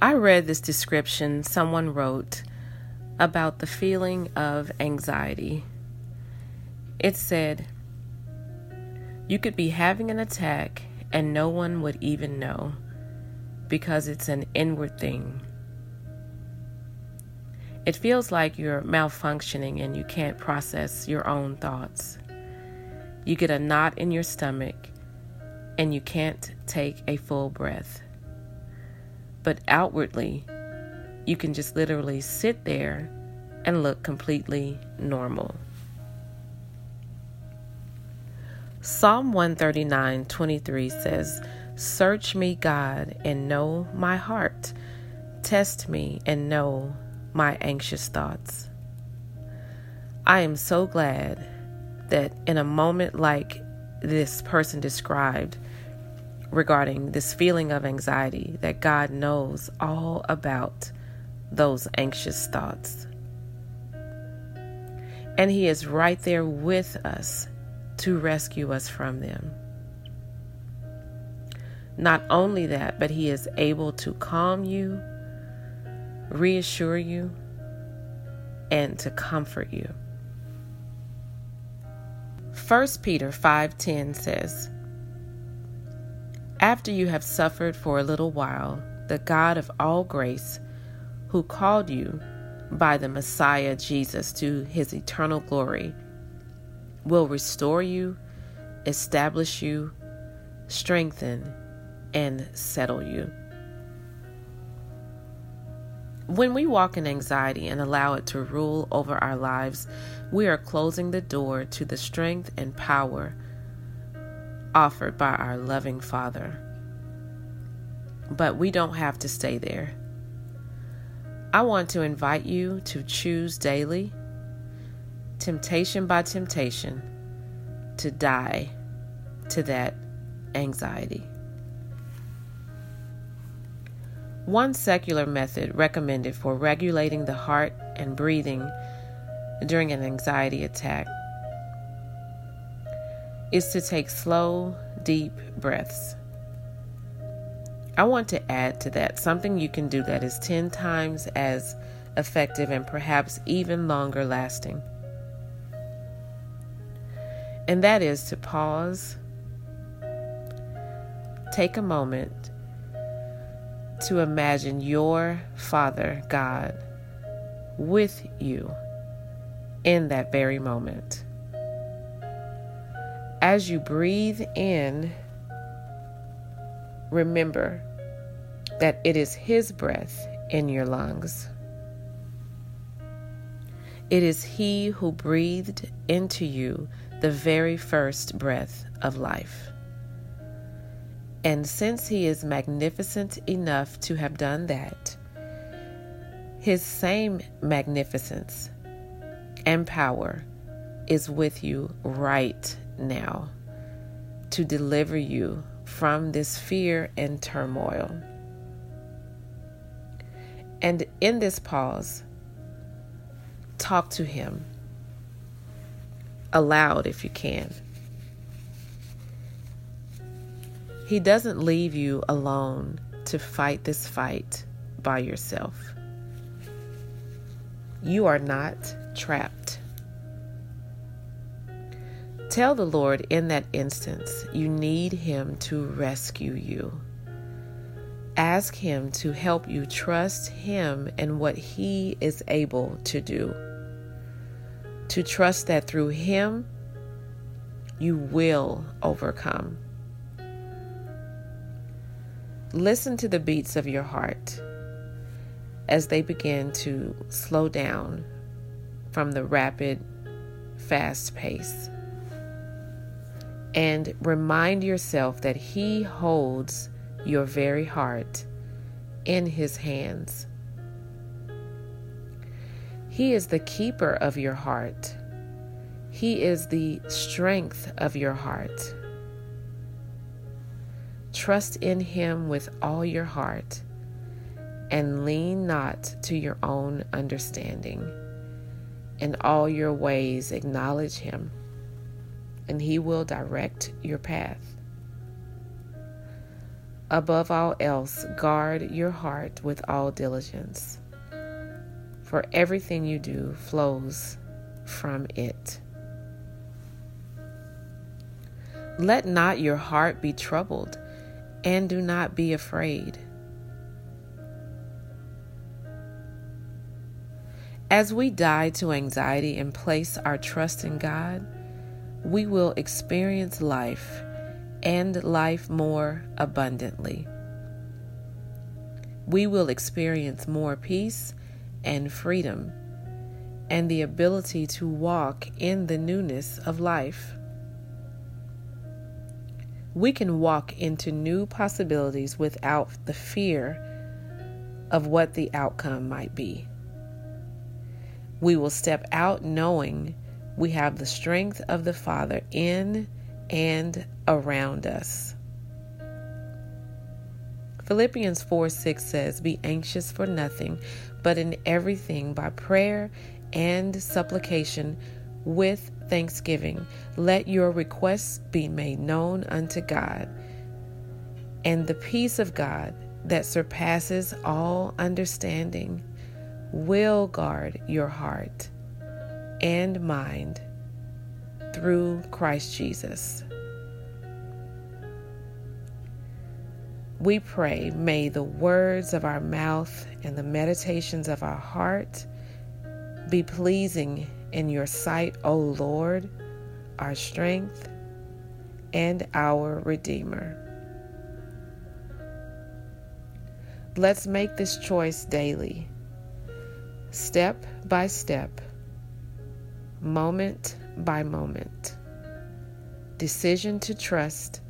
I read this description someone wrote about the feeling of anxiety. It said, You could be having an attack and no one would even know because it's an inward thing. It feels like you're malfunctioning and you can't process your own thoughts. You get a knot in your stomach and you can't take a full breath. But outwardly, you can just literally sit there and look completely normal. Psalm 139 23 says, Search me, God, and know my heart. Test me and know my anxious thoughts. I am so glad that in a moment like this person described, regarding this feeling of anxiety that God knows all about those anxious thoughts. And He is right there with us to rescue us from them. Not only that, but He is able to calm you, reassure you, and to comfort you. 1 Peter 5:10 says, after you have suffered for a little while, the God of all grace, who called you by the Messiah Jesus to his eternal glory, will restore you, establish you, strengthen, and settle you. When we walk in anxiety and allow it to rule over our lives, we are closing the door to the strength and power offered by our loving Father. But we don't have to stay there. I want to invite you to choose daily, temptation by temptation, to die to that anxiety. One secular method recommended for regulating the heart and breathing during an anxiety attack is to take slow, deep breaths. I want to add to that something you can do that is 10 times as effective and perhaps even longer lasting. And that is to pause, take a moment to imagine your Father God with you in that very moment. As you breathe in, remember that it is His breath in your lungs. It is He who breathed into you the very first breath of life. And since He is magnificent enough to have done that, His same magnificence and power is with you right now to deliver you from this fear and turmoil. And in this pause, talk to Him aloud if you can. He doesn't leave you alone to fight this fight by yourself. You are not trapped. Tell the Lord in that instance you need Him to rescue you. Ask Him to help you trust Him and what He is able to do. To trust that through Him, you will overcome. Listen to the beats of your heart as they begin to slow down from the rapid, fast pace and remind yourself that He holds your very heart in His hands. He is the keeper of your heart. He is the strength of your heart. Trust in Him with all your heart and lean not to your own understanding. In all your ways, acknowledge Him and He will direct your path. Above all else, guard your heart with all diligence, for everything you do flows from it. Let not your heart be troubled, and do not be afraid. As we die to anxiety and place our trust in God, we will experience life and life more abundantly. We will experience more peace and freedom and the ability to walk in the newness of life. We can walk into new possibilities without the fear of what the outcome might be. We will step out knowing we have the strength of the Father in and around us. Philippians 4 6 says, Be anxious for nothing, but in everything by prayer and supplication with thanksgiving. Let your requests be made known unto God. And the peace of God that surpasses all understanding will guard your heart and mind through Christ Jesus. We pray, may the words of our mouth and the meditations of our heart be pleasing in your sight, O Lord, our strength and our Redeemer. Let's make this choice daily, step by step, moment by moment, decision to trust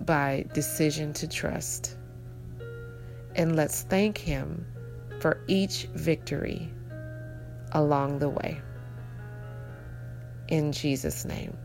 by decision to trust. And let's thank Him for each victory along the way. In Jesus' name.